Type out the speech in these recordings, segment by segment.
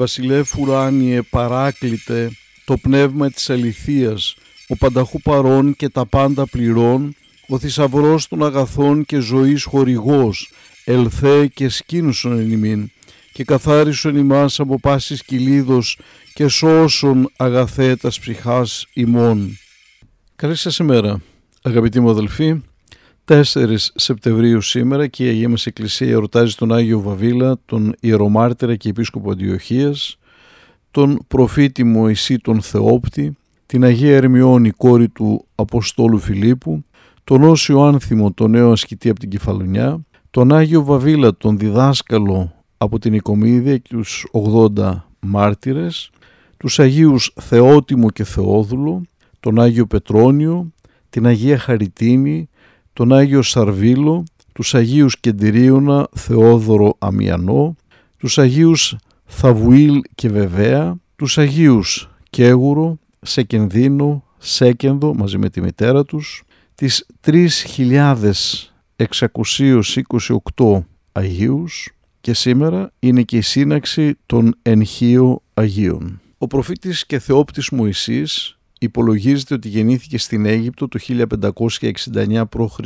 Βασιλεύ ουράνιε παράκλητε το πνεύμα της αληθείας, ο πανταχού παρών και τα πάντα πληρών, ο θησαυρός των αγαθών και ζωής χορηγός, ελθέ και σκήνουσον εν ημίν, και καθάρισον ημάς από πάσης κυλίδος και σώσον αγαθέ τας ψυχάς ημών. Καλή σας ημέρα, αγαπητοί μου αδελφοί. 4 Σεπτεμβρίου σήμερα και η Αγία μας Εκκλησία εορτάζει τον Άγιο Βαβίλα, τον Ιερομάρτυρα και Επίσκοπο Αντιοχίας, τον προφήτη Μωυσή τον Θεόπτη, την Αγία Ερμιόνη κόρη του Αποστόλου Φιλίππου, τον Όσιο Άνθιμο τον νέο ασκητή από την Κεφαλονιά, τον Άγιο Βαβίλα τον διδάσκαλο από την Οικομίδια και τους 80 μάρτυρες, τους Αγίους Θεότιμο και Θεόδουλο, τον Άγιο Πετρόνιο, την Αγία Χαριτίνη, τον Άγιο Σαρβίλο, τους Αγίους Κεντηρίωνα Θεόδωρο Αμιανό, τους Αγίους Θαβουήλ και Βεβαία, τους Αγίους Κέγουρο, Σεκενδίνο, Σέκενδο μαζί με τη μητέρα τους, τις 3.628 Αγίους και σήμερα είναι και η σύναξη των Ενχείο Αγίων. Ο προφήτης και θεόπτης Μωυσής υπολογίζεται ότι γεννήθηκε στην Αίγυπτο το 1569 π.Χ.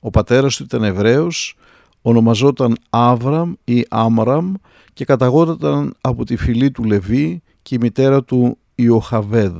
Ο πατέρας του ήταν Εβραίος, ονομαζόταν Άβραμ ή Άμραμ και καταγόταν από τη φυλή του Λεβί και η μητέρα του Ιωχαβέδ.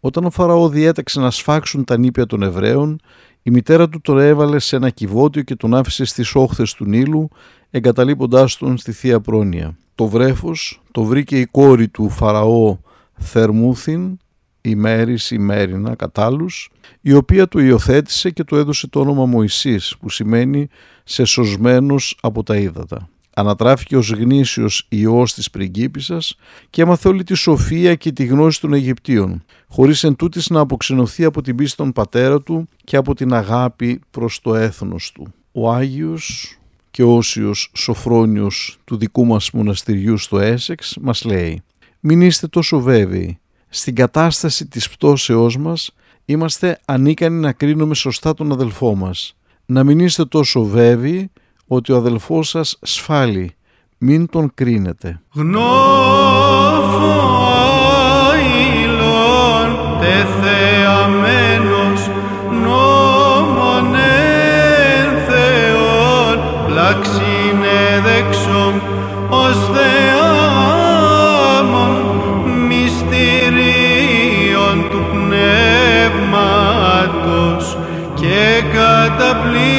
Όταν ο Φαραώ διέταξε να σφάξουν τα νήπια των Εβραίων, η μητέρα του τον έβαλε σε ένα κυβότιο και τον άφησε στις όχθες του Νείλου, εγκαταλείποντάς τον στη Θεία Πρόνοια. Το βρέφος το βρήκε η κόρη του Φαραώ Θερμούθιν ημέρης ημέρινα κατάλους, η οποία του υιοθέτησε και του έδωσε το όνομα Μωυσής, που σημαίνει «σε σωσμένος από τα ύδατα». Ανατράφηκε ως γνήσιος ιός της πριγκίπισσας και έμαθε όλη τη σοφία και τη γνώση των Αιγυπτίων, χωρίς εν τούτης να αποξενωθεί από την πίστη των πατέρα του και από την αγάπη προς το έθνος του. Ο Άγιος και όσιος Σοφρόνιος του δικού μας μοναστηριού στο Έσεξ μας λέει «Μην είστε τόσο βέβαιοι, στην κατάσταση της πτώσεώς μας είμαστε ανίκανοι να κρίνουμε σωστά τον αδελφό μας. Να μην είστε τόσο βέβαιοι ότι ο αδελφός σας σφάλει. Μην τον κρίνετε. Γνώφο τεθεαμένος νόμον εν Θεόν πλαξίνε δεξόν ως καταπλήξα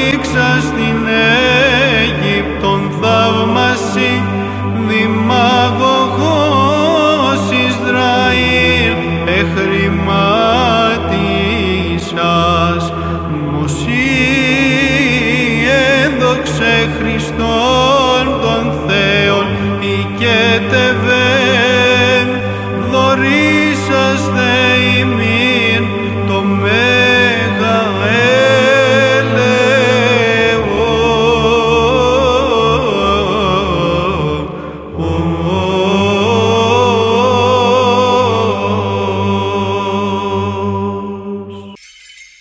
έδοξε Χριστόν τον Θεόν οικετευέν δωρήσαστε